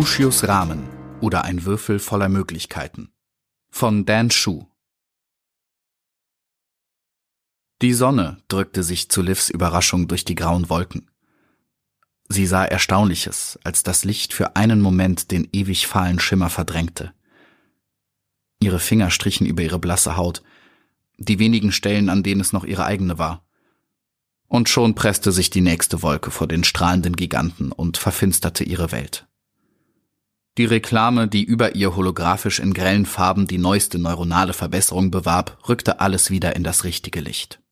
Uschius Rahmen oder ein Würfel voller Möglichkeiten von Dan Shu Die Sonne drückte sich zu Livs Überraschung durch die grauen Wolken. Sie sah Erstaunliches, als das Licht für einen Moment den ewig fahlen Schimmer verdrängte. Ihre Finger strichen über ihre blasse Haut, die wenigen Stellen, an denen es noch ihre eigene war. Und schon presste sich die nächste Wolke vor den strahlenden Giganten und verfinsterte ihre Welt. Die Reklame, die über ihr holographisch in grellen Farben die neueste neuronale Verbesserung bewarb, rückte alles wieder in das richtige Licht.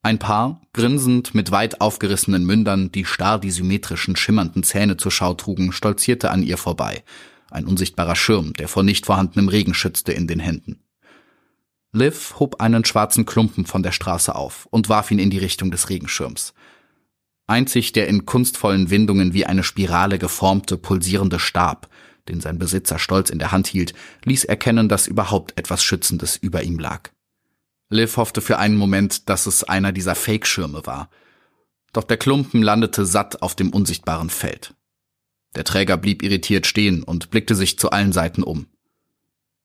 Ein Paar, grinsend mit weit aufgerissenen Mündern, die starr die symmetrischen, schimmernden Zähne zur Schau trugen, stolzierte an ihr vorbei, ein unsichtbarer Schirm, der vor nicht vorhandenem Regen schützte, in den Händen. Liv hob einen schwarzen Klumpen von der Straße auf und warf ihn in die Richtung des Regenschirms. Einzig der in kunstvollen Windungen wie eine Spirale geformte, pulsierende Stab, den sein Besitzer stolz in der Hand hielt, ließ erkennen, dass überhaupt etwas Schützendes über ihm lag. Liv hoffte für einen Moment, dass es einer dieser Fake-Schirme war. Doch der Klumpen landete satt auf dem unsichtbaren Feld. Der Träger blieb irritiert stehen und blickte sich zu allen Seiten um.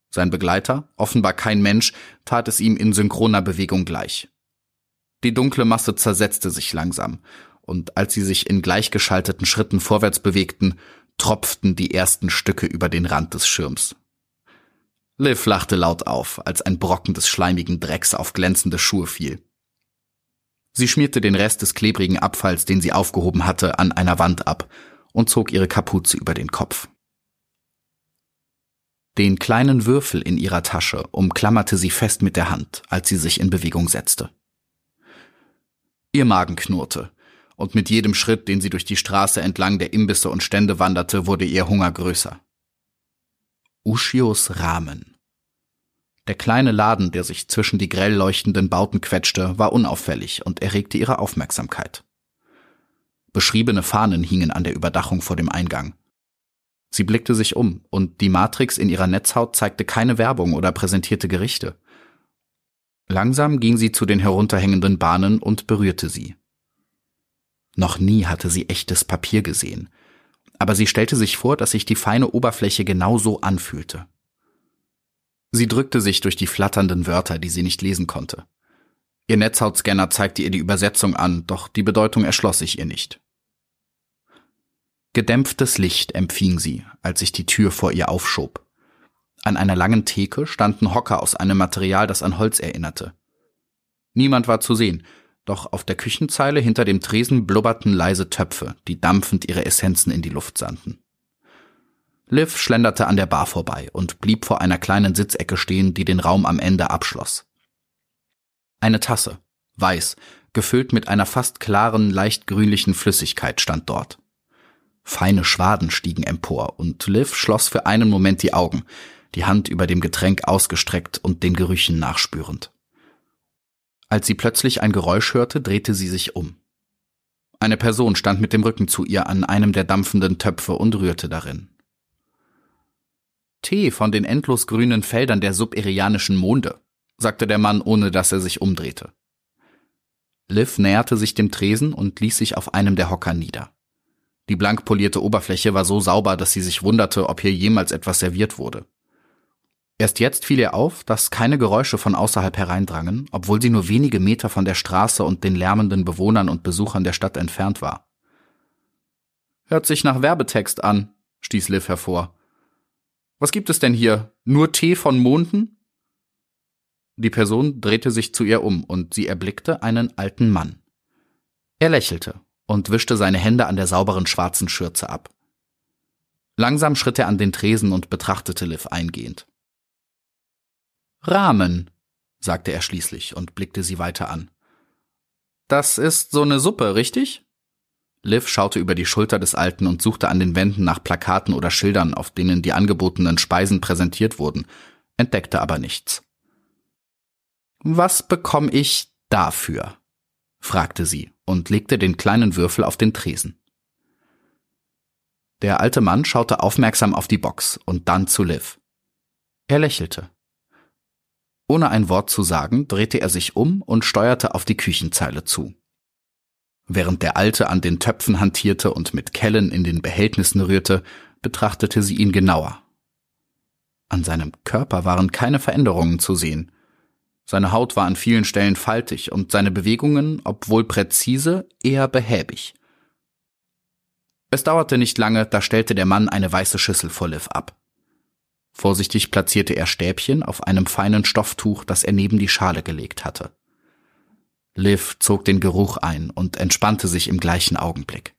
Sein Begleiter, offenbar kein Mensch, tat es ihm in synchroner Bewegung gleich. Die dunkle Masse zersetzte sich langsam, und als sie sich in gleichgeschalteten Schritten vorwärts bewegten, tropften die ersten Stücke über den Rand des Schirms. Liv lachte laut auf, als ein Brocken des schleimigen Drecks auf glänzende Schuhe fiel. Sie schmierte den Rest des klebrigen Abfalls, den sie aufgehoben hatte, an einer Wand ab und zog ihre Kapuze über den Kopf. Den kleinen Würfel in ihrer Tasche umklammerte sie fest mit der Hand, als sie sich in Bewegung setzte. Ihr Magen knurrte, und mit jedem Schritt, den sie durch die Straße entlang der Imbisse und Stände wanderte, wurde ihr Hunger größer. Uschios Rahmen. Der kleine Laden, der sich zwischen die grell leuchtenden Bauten quetschte, war unauffällig und erregte ihre Aufmerksamkeit. Beschriebene Fahnen hingen an der Überdachung vor dem Eingang. Sie blickte sich um, und die Matrix in ihrer Netzhaut zeigte keine Werbung oder präsentierte Gerichte. Langsam ging sie zu den herunterhängenden Bahnen und berührte sie. Noch nie hatte sie echtes Papier gesehen, aber sie stellte sich vor, dass sich die feine Oberfläche genau so anfühlte. Sie drückte sich durch die flatternden Wörter, die sie nicht lesen konnte. Ihr Netzhautscanner zeigte ihr die Übersetzung an, doch die Bedeutung erschloss sich ihr nicht. Gedämpftes Licht empfing sie, als sich die Tür vor ihr aufschob. An einer langen Theke standen Hocker aus einem Material, das an Holz erinnerte. Niemand war zu sehen, doch auf der Küchenzeile hinter dem Tresen blubberten leise Töpfe, die dampfend ihre Essenzen in die Luft sandten. Liv schlenderte an der Bar vorbei und blieb vor einer kleinen Sitzecke stehen, die den Raum am Ende abschloss. Eine Tasse, weiß, gefüllt mit einer fast klaren, leicht grünlichen Flüssigkeit stand dort. Feine Schwaden stiegen empor, und Liv schloss für einen Moment die Augen, die Hand über dem Getränk ausgestreckt und den Gerüchen nachspürend. Als sie plötzlich ein Geräusch hörte, drehte sie sich um. Eine Person stand mit dem Rücken zu ihr an einem der dampfenden Töpfe und rührte darin. Tee von den endlos grünen Feldern der suberianischen Monde, sagte der Mann, ohne dass er sich umdrehte. Liv näherte sich dem Tresen und ließ sich auf einem der Hocker nieder. Die blank polierte Oberfläche war so sauber, dass sie sich wunderte, ob hier jemals etwas serviert wurde. Erst jetzt fiel ihr auf, dass keine Geräusche von außerhalb hereindrangen, obwohl sie nur wenige Meter von der Straße und den lärmenden Bewohnern und Besuchern der Stadt entfernt war. Hört sich nach Werbetext an, stieß Liv hervor. Was gibt es denn hier? Nur Tee von Monden? Die Person drehte sich zu ihr um und sie erblickte einen alten Mann. Er lächelte und wischte seine Hände an der sauberen schwarzen Schürze ab. Langsam schritt er an den Tresen und betrachtete Liv eingehend. Rahmen, sagte er schließlich und blickte sie weiter an. Das ist so eine Suppe, richtig? Liv schaute über die Schulter des Alten und suchte an den Wänden nach Plakaten oder Schildern, auf denen die angebotenen Speisen präsentiert wurden, entdeckte aber nichts. Was bekomme ich dafür? fragte sie und legte den kleinen Würfel auf den Tresen. Der alte Mann schaute aufmerksam auf die Box und dann zu Liv. Er lächelte. Ohne ein Wort zu sagen, drehte er sich um und steuerte auf die Küchenzeile zu. Während der Alte an den Töpfen hantierte und mit Kellen in den Behältnissen rührte, betrachtete sie ihn genauer. An seinem Körper waren keine Veränderungen zu sehen. Seine Haut war an vielen Stellen faltig und seine Bewegungen, obwohl präzise, eher behäbig. Es dauerte nicht lange, da stellte der Mann eine weiße Schüssel vor Liv ab. Vorsichtig platzierte er Stäbchen auf einem feinen Stofftuch, das er neben die Schale gelegt hatte. Liv zog den Geruch ein und entspannte sich im gleichen Augenblick.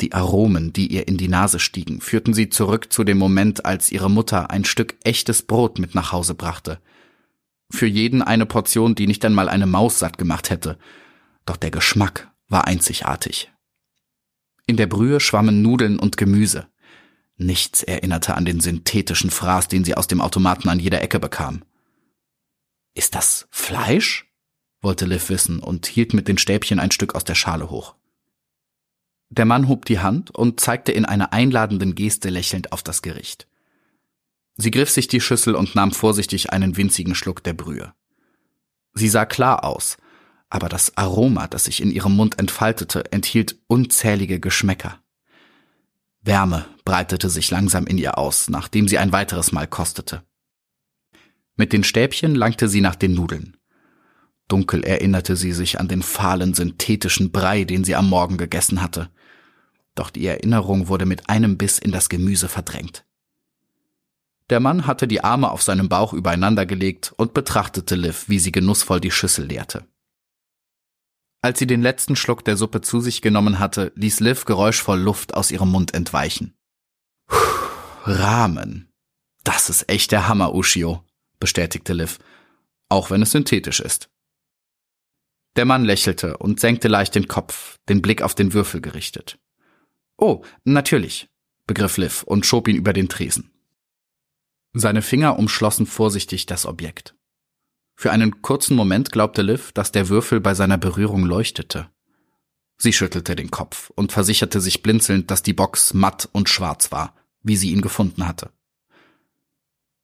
Die Aromen, die ihr in die Nase stiegen, führten sie zurück zu dem Moment, als ihre Mutter ein Stück echtes Brot mit nach Hause brachte. Für jeden eine Portion, die nicht einmal eine Maus satt gemacht hätte. Doch der Geschmack war einzigartig. In der Brühe schwammen Nudeln und Gemüse. Nichts erinnerte an den synthetischen Fraß, den sie aus dem Automaten an jeder Ecke bekam. Ist das Fleisch? wollte Liv wissen und hielt mit den Stäbchen ein Stück aus der Schale hoch. Der Mann hob die Hand und zeigte in einer einladenden Geste lächelnd auf das Gericht. Sie griff sich die Schüssel und nahm vorsichtig einen winzigen Schluck der Brühe. Sie sah klar aus, aber das Aroma, das sich in ihrem Mund entfaltete, enthielt unzählige Geschmäcker. Wärme breitete sich langsam in ihr aus, nachdem sie ein weiteres Mal kostete. Mit den Stäbchen langte sie nach den Nudeln. Dunkel erinnerte sie sich an den fahlen synthetischen Brei, den sie am Morgen gegessen hatte. Doch die Erinnerung wurde mit einem Biss in das Gemüse verdrängt. Der Mann hatte die Arme auf seinem Bauch übereinander gelegt und betrachtete Liv, wie sie genussvoll die Schüssel leerte. Als sie den letzten Schluck der Suppe zu sich genommen hatte, ließ Liv geräuschvoll Luft aus ihrem Mund entweichen. Puh, Rahmen. Das ist echt der Hammer, Ushio, bestätigte Liv, auch wenn es synthetisch ist. Der Mann lächelte und senkte leicht den Kopf, den Blick auf den Würfel gerichtet. Oh, natürlich, begriff Liv und schob ihn über den Tresen. Seine Finger umschlossen vorsichtig das Objekt. Für einen kurzen Moment glaubte Liv, dass der Würfel bei seiner Berührung leuchtete. Sie schüttelte den Kopf und versicherte sich blinzelnd, dass die Box matt und schwarz war, wie sie ihn gefunden hatte.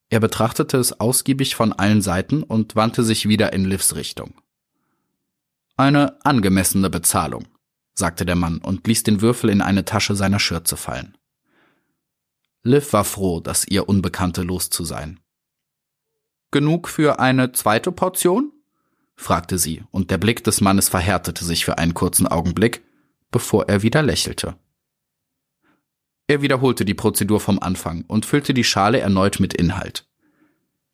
Er betrachtete es ausgiebig von allen Seiten und wandte sich wieder in Livs Richtung. Eine angemessene Bezahlung, sagte der Mann und ließ den Würfel in eine Tasche seiner Schürze fallen. Liv war froh, das ihr Unbekannte los zu sein. Genug für eine zweite Portion? fragte sie, und der Blick des Mannes verhärtete sich für einen kurzen Augenblick, bevor er wieder lächelte. Er wiederholte die Prozedur vom Anfang und füllte die Schale erneut mit Inhalt.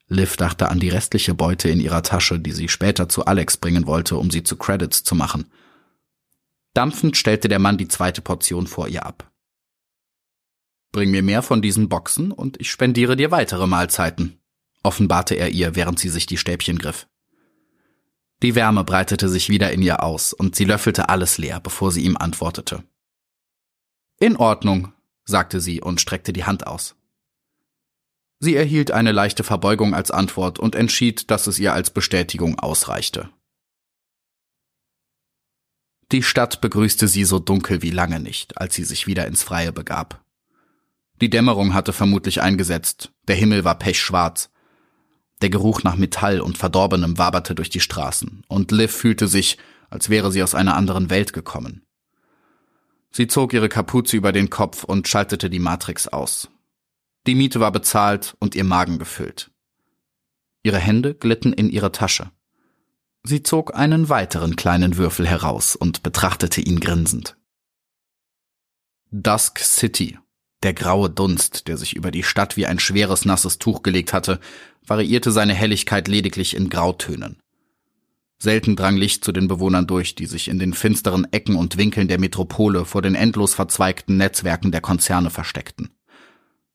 Liv dachte an die restliche Beute in ihrer Tasche, die sie später zu Alex bringen wollte, um sie zu Credits zu machen. Dampfend stellte der Mann die zweite Portion vor ihr ab. Bring mir mehr von diesen Boxen und ich spendiere dir weitere Mahlzeiten, offenbarte er ihr, während sie sich die Stäbchen griff. Die Wärme breitete sich wieder in ihr aus, und sie löffelte alles leer, bevor sie ihm antwortete. In Ordnung, sagte sie und streckte die Hand aus. Sie erhielt eine leichte Verbeugung als Antwort und entschied, dass es ihr als Bestätigung ausreichte. Die Stadt begrüßte sie so dunkel wie lange nicht, als sie sich wieder ins Freie begab. Die Dämmerung hatte vermutlich eingesetzt, der Himmel war pechschwarz, der Geruch nach Metall und Verdorbenem waberte durch die Straßen, und Liv fühlte sich, als wäre sie aus einer anderen Welt gekommen. Sie zog ihre Kapuze über den Kopf und schaltete die Matrix aus. Die Miete war bezahlt und ihr Magen gefüllt. Ihre Hände glitten in ihre Tasche. Sie zog einen weiteren kleinen Würfel heraus und betrachtete ihn grinsend. Dusk City der graue Dunst, der sich über die Stadt wie ein schweres nasses Tuch gelegt hatte, variierte seine Helligkeit lediglich in Grautönen. Selten drang Licht zu den Bewohnern durch, die sich in den finsteren Ecken und Winkeln der Metropole vor den endlos verzweigten Netzwerken der Konzerne versteckten.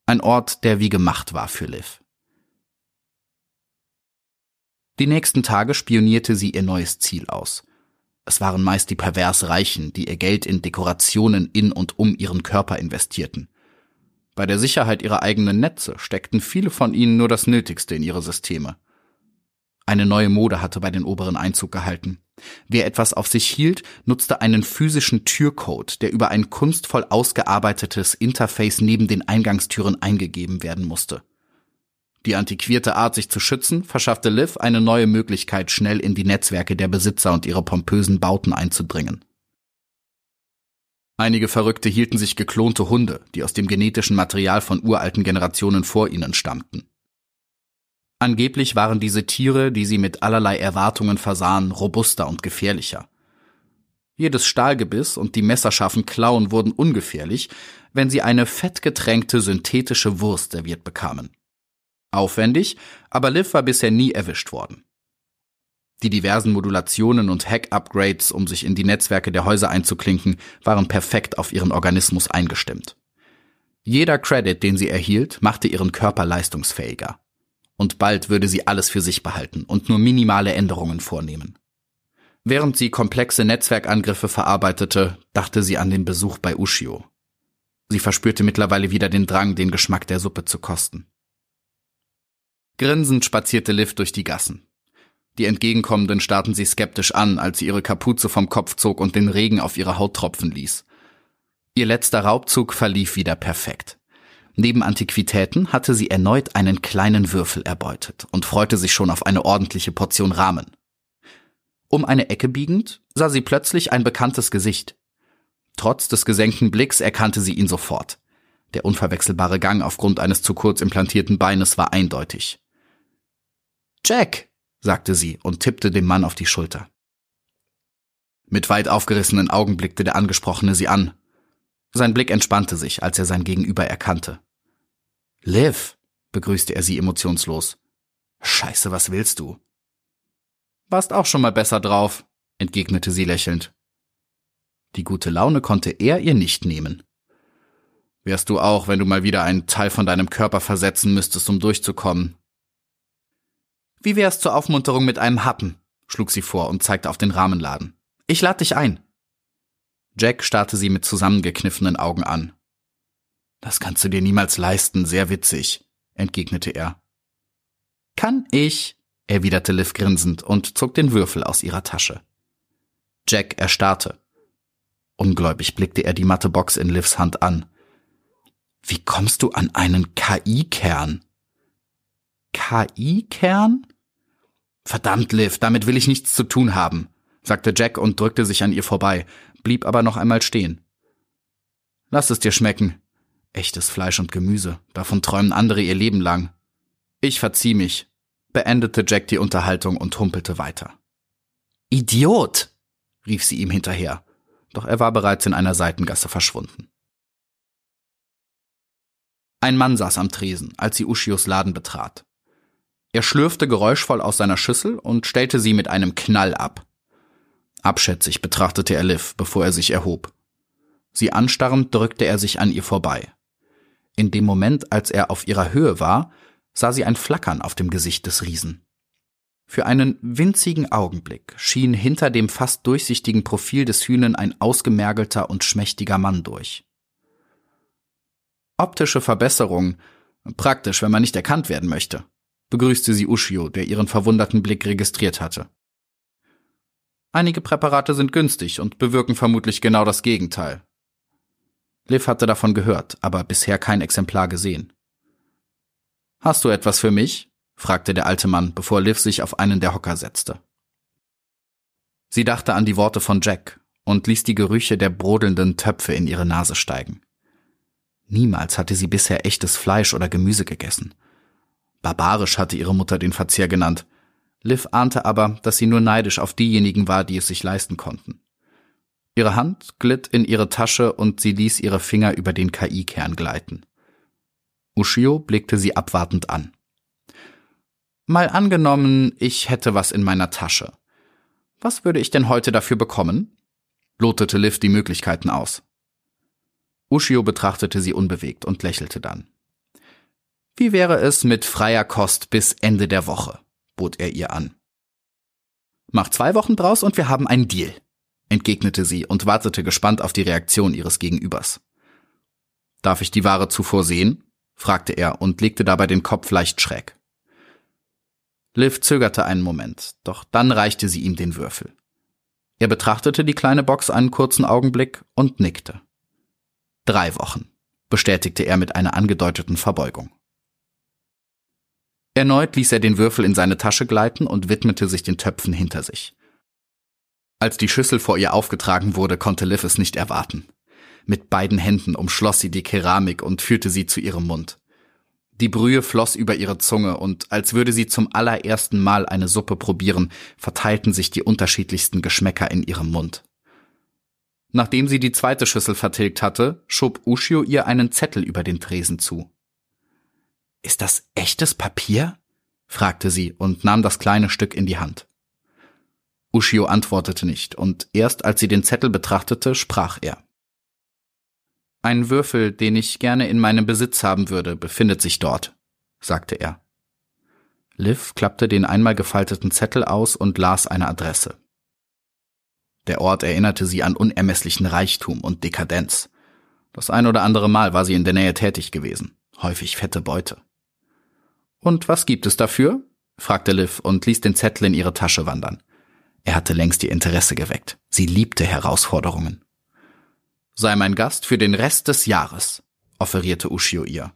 Ein Ort, der wie gemacht war für Liv. Die nächsten Tage spionierte sie ihr neues Ziel aus. Es waren meist die pervers Reichen, die ihr Geld in Dekorationen in und um ihren Körper investierten. Bei der Sicherheit ihrer eigenen Netze steckten viele von ihnen nur das Nötigste in ihre Systeme. Eine neue Mode hatte bei den Oberen Einzug gehalten. Wer etwas auf sich hielt, nutzte einen physischen Türcode, der über ein kunstvoll ausgearbeitetes Interface neben den Eingangstüren eingegeben werden musste. Die antiquierte Art, sich zu schützen, verschaffte Liv eine neue Möglichkeit, schnell in die Netzwerke der Besitzer und ihre pompösen Bauten einzudringen. Einige Verrückte hielten sich geklonte Hunde, die aus dem genetischen Material von uralten Generationen vor ihnen stammten. Angeblich waren diese Tiere, die sie mit allerlei Erwartungen versahen, robuster und gefährlicher. Jedes Stahlgebiss und die messerscharfen Klauen wurden ungefährlich, wenn sie eine fettgetränkte synthetische Wurst serviert bekamen. Aufwendig, aber Liv war bisher nie erwischt worden. Die diversen Modulationen und Hack-Upgrades, um sich in die Netzwerke der Häuser einzuklinken, waren perfekt auf ihren Organismus eingestimmt. Jeder Credit, den sie erhielt, machte ihren Körper leistungsfähiger. Und bald würde sie alles für sich behalten und nur minimale Änderungen vornehmen. Während sie komplexe Netzwerkangriffe verarbeitete, dachte sie an den Besuch bei Ushio. Sie verspürte mittlerweile wieder den Drang, den Geschmack der Suppe zu kosten. Grinsend spazierte Liv durch die Gassen. Die Entgegenkommenden starrten sie skeptisch an, als sie ihre Kapuze vom Kopf zog und den Regen auf ihre Haut tropfen ließ. Ihr letzter Raubzug verlief wieder perfekt. Neben Antiquitäten hatte sie erneut einen kleinen Würfel erbeutet und freute sich schon auf eine ordentliche Portion Rahmen. Um eine Ecke biegend sah sie plötzlich ein bekanntes Gesicht. Trotz des gesenkten Blicks erkannte sie ihn sofort. Der unverwechselbare Gang aufgrund eines zu kurz implantierten Beines war eindeutig. Jack, sagte sie und tippte dem Mann auf die Schulter. Mit weit aufgerissenen Augen blickte der Angesprochene sie an. Sein Blick entspannte sich, als er sein Gegenüber erkannte. Liv, begrüßte er sie emotionslos. Scheiße, was willst du? Warst auch schon mal besser drauf, entgegnete sie lächelnd. Die gute Laune konnte er ihr nicht nehmen. Wärst du auch, wenn du mal wieder einen Teil von deinem Körper versetzen müsstest, um durchzukommen, wie wär's zur Aufmunterung mit einem Happen? schlug sie vor und zeigte auf den Rahmenladen. Ich lade dich ein. Jack starrte sie mit zusammengekniffenen Augen an. Das kannst du dir niemals leisten, sehr witzig, entgegnete er. Kann ich, erwiderte Liv grinsend und zog den Würfel aus ihrer Tasche. Jack erstarrte. Ungläubig blickte er die Mattebox in Livs Hand an. Wie kommst du an einen KI-Kern? KI-Kern? Verdammt, Liv, damit will ich nichts zu tun haben, sagte Jack und drückte sich an ihr vorbei, blieb aber noch einmal stehen. Lass es dir schmecken. Echtes Fleisch und Gemüse, davon träumen andere ihr Leben lang. Ich verzieh mich, beendete Jack die Unterhaltung und humpelte weiter. Idiot! rief sie ihm hinterher, doch er war bereits in einer Seitengasse verschwunden. Ein Mann saß am Tresen, als sie Ushios Laden betrat. Er schlürfte geräuschvoll aus seiner Schüssel und stellte sie mit einem Knall ab. Abschätzig betrachtete er Liv, bevor er sich erhob. Sie anstarrend drückte er sich an ihr vorbei. In dem Moment, als er auf ihrer Höhe war, sah sie ein Flackern auf dem Gesicht des Riesen. Für einen winzigen Augenblick schien hinter dem fast durchsichtigen Profil des Hühnen ein ausgemergelter und schmächtiger Mann durch. Optische Verbesserung, praktisch, wenn man nicht erkannt werden möchte begrüßte sie Ushio, der ihren verwunderten Blick registriert hatte. Einige Präparate sind günstig und bewirken vermutlich genau das Gegenteil. Liv hatte davon gehört, aber bisher kein Exemplar gesehen. Hast du etwas für mich? fragte der alte Mann, bevor Liv sich auf einen der Hocker setzte. Sie dachte an die Worte von Jack und ließ die Gerüche der brodelnden Töpfe in ihre Nase steigen. Niemals hatte sie bisher echtes Fleisch oder Gemüse gegessen, Barbarisch hatte ihre Mutter den Verzehr genannt. Liv ahnte aber, dass sie nur neidisch auf diejenigen war, die es sich leisten konnten. Ihre Hand glitt in ihre Tasche und sie ließ ihre Finger über den KI-Kern gleiten. Ushio blickte sie abwartend an. Mal angenommen, ich hätte was in meiner Tasche. Was würde ich denn heute dafür bekommen? lotete Liv die Möglichkeiten aus. Ushio betrachtete sie unbewegt und lächelte dann. Wie wäre es mit freier Kost bis Ende der Woche? bot er ihr an. Mach zwei Wochen draus und wir haben einen Deal, entgegnete sie und wartete gespannt auf die Reaktion ihres Gegenübers. Darf ich die Ware zuvor sehen? fragte er und legte dabei den Kopf leicht schräg. Liv zögerte einen Moment, doch dann reichte sie ihm den Würfel. Er betrachtete die kleine Box einen kurzen Augenblick und nickte. Drei Wochen, bestätigte er mit einer angedeuteten Verbeugung. Erneut ließ er den Würfel in seine Tasche gleiten und widmete sich den Töpfen hinter sich. Als die Schüssel vor ihr aufgetragen wurde, konnte Liv es nicht erwarten. Mit beiden Händen umschloss sie die Keramik und führte sie zu ihrem Mund. Die Brühe floss über ihre Zunge, und als würde sie zum allerersten Mal eine Suppe probieren, verteilten sich die unterschiedlichsten Geschmäcker in ihrem Mund. Nachdem sie die zweite Schüssel vertilgt hatte, schob Ushio ihr einen Zettel über den Tresen zu. Ist das echtes Papier? fragte sie und nahm das kleine Stück in die Hand. Ushio antwortete nicht, und erst als sie den Zettel betrachtete, sprach er. Ein Würfel, den ich gerne in meinem Besitz haben würde, befindet sich dort, sagte er. Liv klappte den einmal gefalteten Zettel aus und las eine Adresse. Der Ort erinnerte sie an unermesslichen Reichtum und Dekadenz. Das ein oder andere Mal war sie in der Nähe tätig gewesen, häufig fette Beute. Und was gibt es dafür? fragte Liv und ließ den Zettel in ihre Tasche wandern. Er hatte längst ihr Interesse geweckt. Sie liebte Herausforderungen. Sei mein Gast für den Rest des Jahres, offerierte Ushio ihr.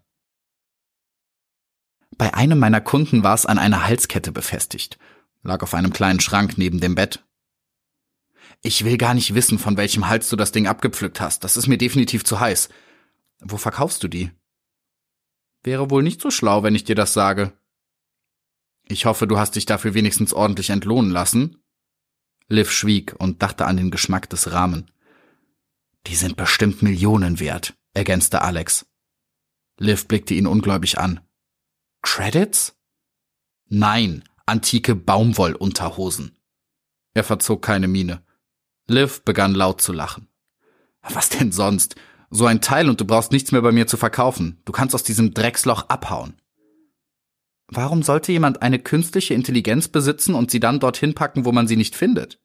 Bei einem meiner Kunden war es an einer Halskette befestigt, lag auf einem kleinen Schrank neben dem Bett ich will gar nicht wissen, von welchem Hals du das Ding abgepflückt hast. Das ist mir definitiv zu heiß. Wo verkaufst du die? Wäre wohl nicht so schlau, wenn ich dir das sage. Ich hoffe, du hast dich dafür wenigstens ordentlich entlohnen lassen. Liv schwieg und dachte an den Geschmack des Rahmen. Die sind bestimmt Millionen wert, ergänzte Alex. Liv blickte ihn ungläubig an. Credits? Nein, antike Baumwollunterhosen. Er verzog keine Miene. Liv begann laut zu lachen. Was denn sonst? So ein Teil und du brauchst nichts mehr bei mir zu verkaufen. Du kannst aus diesem Drecksloch abhauen. Warum sollte jemand eine künstliche Intelligenz besitzen und sie dann dorthin packen, wo man sie nicht findet?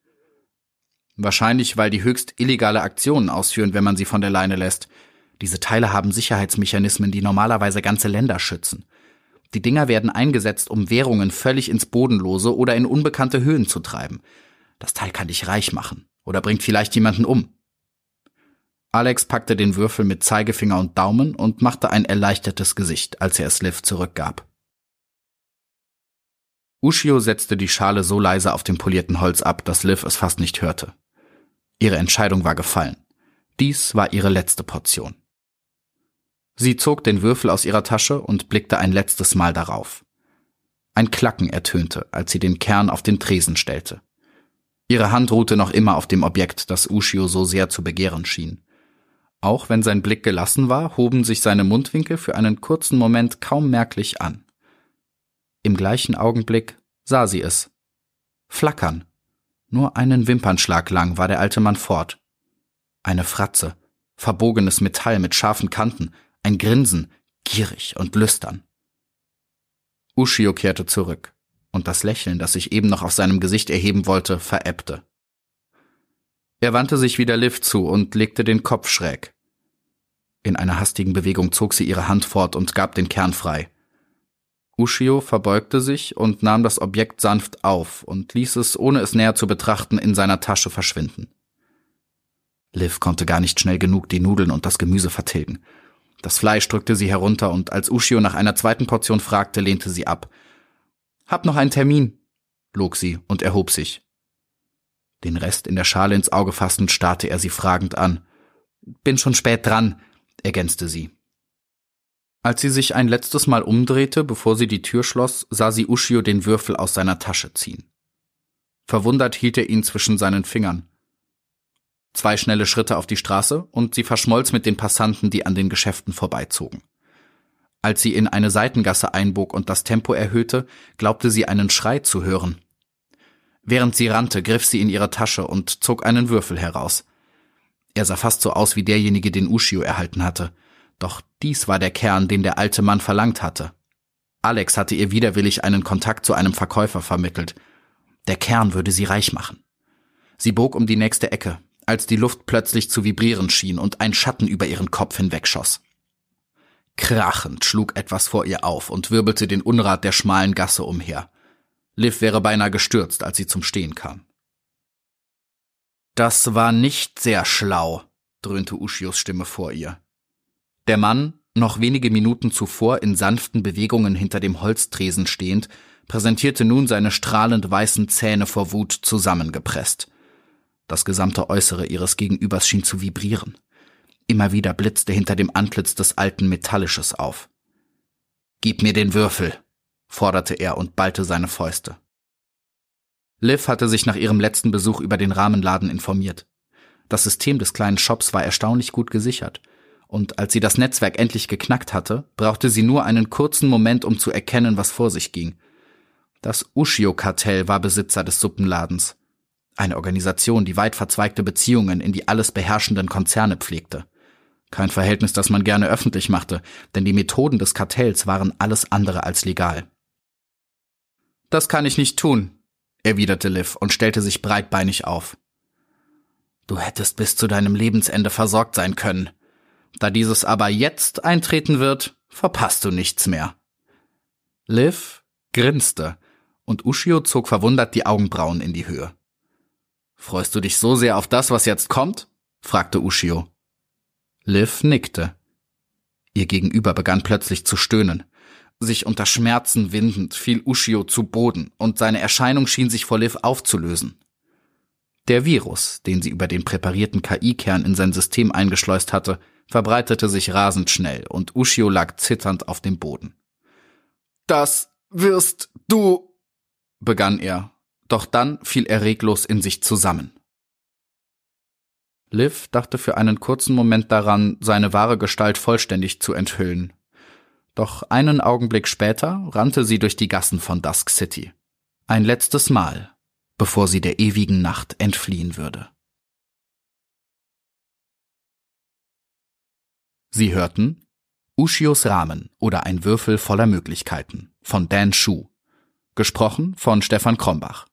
Wahrscheinlich, weil die höchst illegale Aktionen ausführen, wenn man sie von der Leine lässt. Diese Teile haben Sicherheitsmechanismen, die normalerweise ganze Länder schützen. Die Dinger werden eingesetzt, um Währungen völlig ins Bodenlose oder in unbekannte Höhen zu treiben. Das Teil kann dich reich machen oder bringt vielleicht jemanden um. Alex packte den Würfel mit Zeigefinger und Daumen und machte ein erleichtertes Gesicht, als er es Liv zurückgab. Ushio setzte die Schale so leise auf dem polierten Holz ab, dass Liv es fast nicht hörte. Ihre Entscheidung war gefallen. Dies war ihre letzte Portion. Sie zog den Würfel aus ihrer Tasche und blickte ein letztes Mal darauf. Ein Klacken ertönte, als sie den Kern auf den Tresen stellte. Ihre Hand ruhte noch immer auf dem Objekt, das Ushio so sehr zu begehren schien. Auch wenn sein Blick gelassen war, hoben sich seine Mundwinkel für einen kurzen Moment kaum merklich an. Im gleichen Augenblick sah sie es. Flackern. Nur einen Wimpernschlag lang war der alte Mann fort. Eine Fratze, verbogenes Metall mit scharfen Kanten, ein Grinsen, gierig und lüstern. Ushio kehrte zurück und das Lächeln, das sich eben noch auf seinem Gesicht erheben wollte, verebbte. Er wandte sich wieder Liv zu und legte den Kopf schräg. In einer hastigen Bewegung zog sie ihre Hand fort und gab den Kern frei. Ushio verbeugte sich und nahm das Objekt sanft auf und ließ es, ohne es näher zu betrachten, in seiner Tasche verschwinden. Liv konnte gar nicht schnell genug die Nudeln und das Gemüse vertilgen. Das Fleisch drückte sie herunter und als Ushio nach einer zweiten Portion fragte, lehnte sie ab. Hab noch einen Termin, log sie und erhob sich. Den Rest in der Schale ins Auge fassend starrte er sie fragend an. Bin schon spät dran, ergänzte sie. Als sie sich ein letztes Mal umdrehte, bevor sie die Tür schloss, sah sie Ushio den Würfel aus seiner Tasche ziehen. Verwundert hielt er ihn zwischen seinen Fingern. Zwei schnelle Schritte auf die Straße und sie verschmolz mit den Passanten, die an den Geschäften vorbeizogen. Als sie in eine Seitengasse einbog und das Tempo erhöhte, glaubte sie einen Schrei zu hören. Während sie rannte, griff sie in ihre Tasche und zog einen Würfel heraus. Er sah fast so aus wie derjenige, den Ushio erhalten hatte. Doch dies war der Kern, den der alte Mann verlangt hatte. Alex hatte ihr widerwillig einen Kontakt zu einem Verkäufer vermittelt. Der Kern würde sie reich machen. Sie bog um die nächste Ecke, als die Luft plötzlich zu vibrieren schien und ein Schatten über ihren Kopf hinwegschoss. Krachend schlug etwas vor ihr auf und wirbelte den Unrat der schmalen Gasse umher. Liv wäre beinahe gestürzt, als sie zum Stehen kam. Das war nicht sehr schlau, dröhnte Uschios Stimme vor ihr. Der Mann, noch wenige Minuten zuvor in sanften Bewegungen hinter dem Holztresen stehend, präsentierte nun seine strahlend weißen Zähne vor Wut zusammengepresst. Das gesamte Äußere ihres Gegenübers schien zu vibrieren. Immer wieder blitzte hinter dem Antlitz des Alten Metallisches auf. Gib mir den Würfel, forderte er und ballte seine Fäuste. Liv hatte sich nach ihrem letzten Besuch über den Rahmenladen informiert. Das System des kleinen Shops war erstaunlich gut gesichert, und als sie das Netzwerk endlich geknackt hatte, brauchte sie nur einen kurzen Moment, um zu erkennen, was vor sich ging. Das Ushio-Kartell war Besitzer des Suppenladens. Eine Organisation, die weit verzweigte Beziehungen in die alles beherrschenden Konzerne pflegte. Kein Verhältnis, das man gerne öffentlich machte, denn die Methoden des Kartells waren alles andere als legal. Das kann ich nicht tun, erwiderte Liv und stellte sich breitbeinig auf. Du hättest bis zu deinem Lebensende versorgt sein können. Da dieses aber jetzt eintreten wird, verpasst du nichts mehr. Liv grinste, und Ushio zog verwundert die Augenbrauen in die Höhe. Freust du dich so sehr auf das, was jetzt kommt? fragte Ushio. Liv nickte. Ihr Gegenüber begann plötzlich zu stöhnen. Sich unter Schmerzen windend fiel Ushio zu Boden, und seine Erscheinung schien sich vor Liv aufzulösen. Der Virus, den sie über den präparierten KI-Kern in sein System eingeschleust hatte, verbreitete sich rasend schnell, und Ushio lag zitternd auf dem Boden. Das wirst du, begann er, doch dann fiel er reglos in sich zusammen. Liv dachte für einen kurzen Moment daran, seine wahre Gestalt vollständig zu enthüllen, doch einen Augenblick später rannte sie durch die Gassen von Dusk City. Ein letztes Mal, bevor sie der ewigen Nacht entfliehen würde. Sie hörten Ushios Rahmen oder ein Würfel voller Möglichkeiten von Dan Schuh. Gesprochen von Stefan Krombach.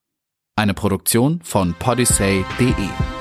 Eine Produktion von podyssey.de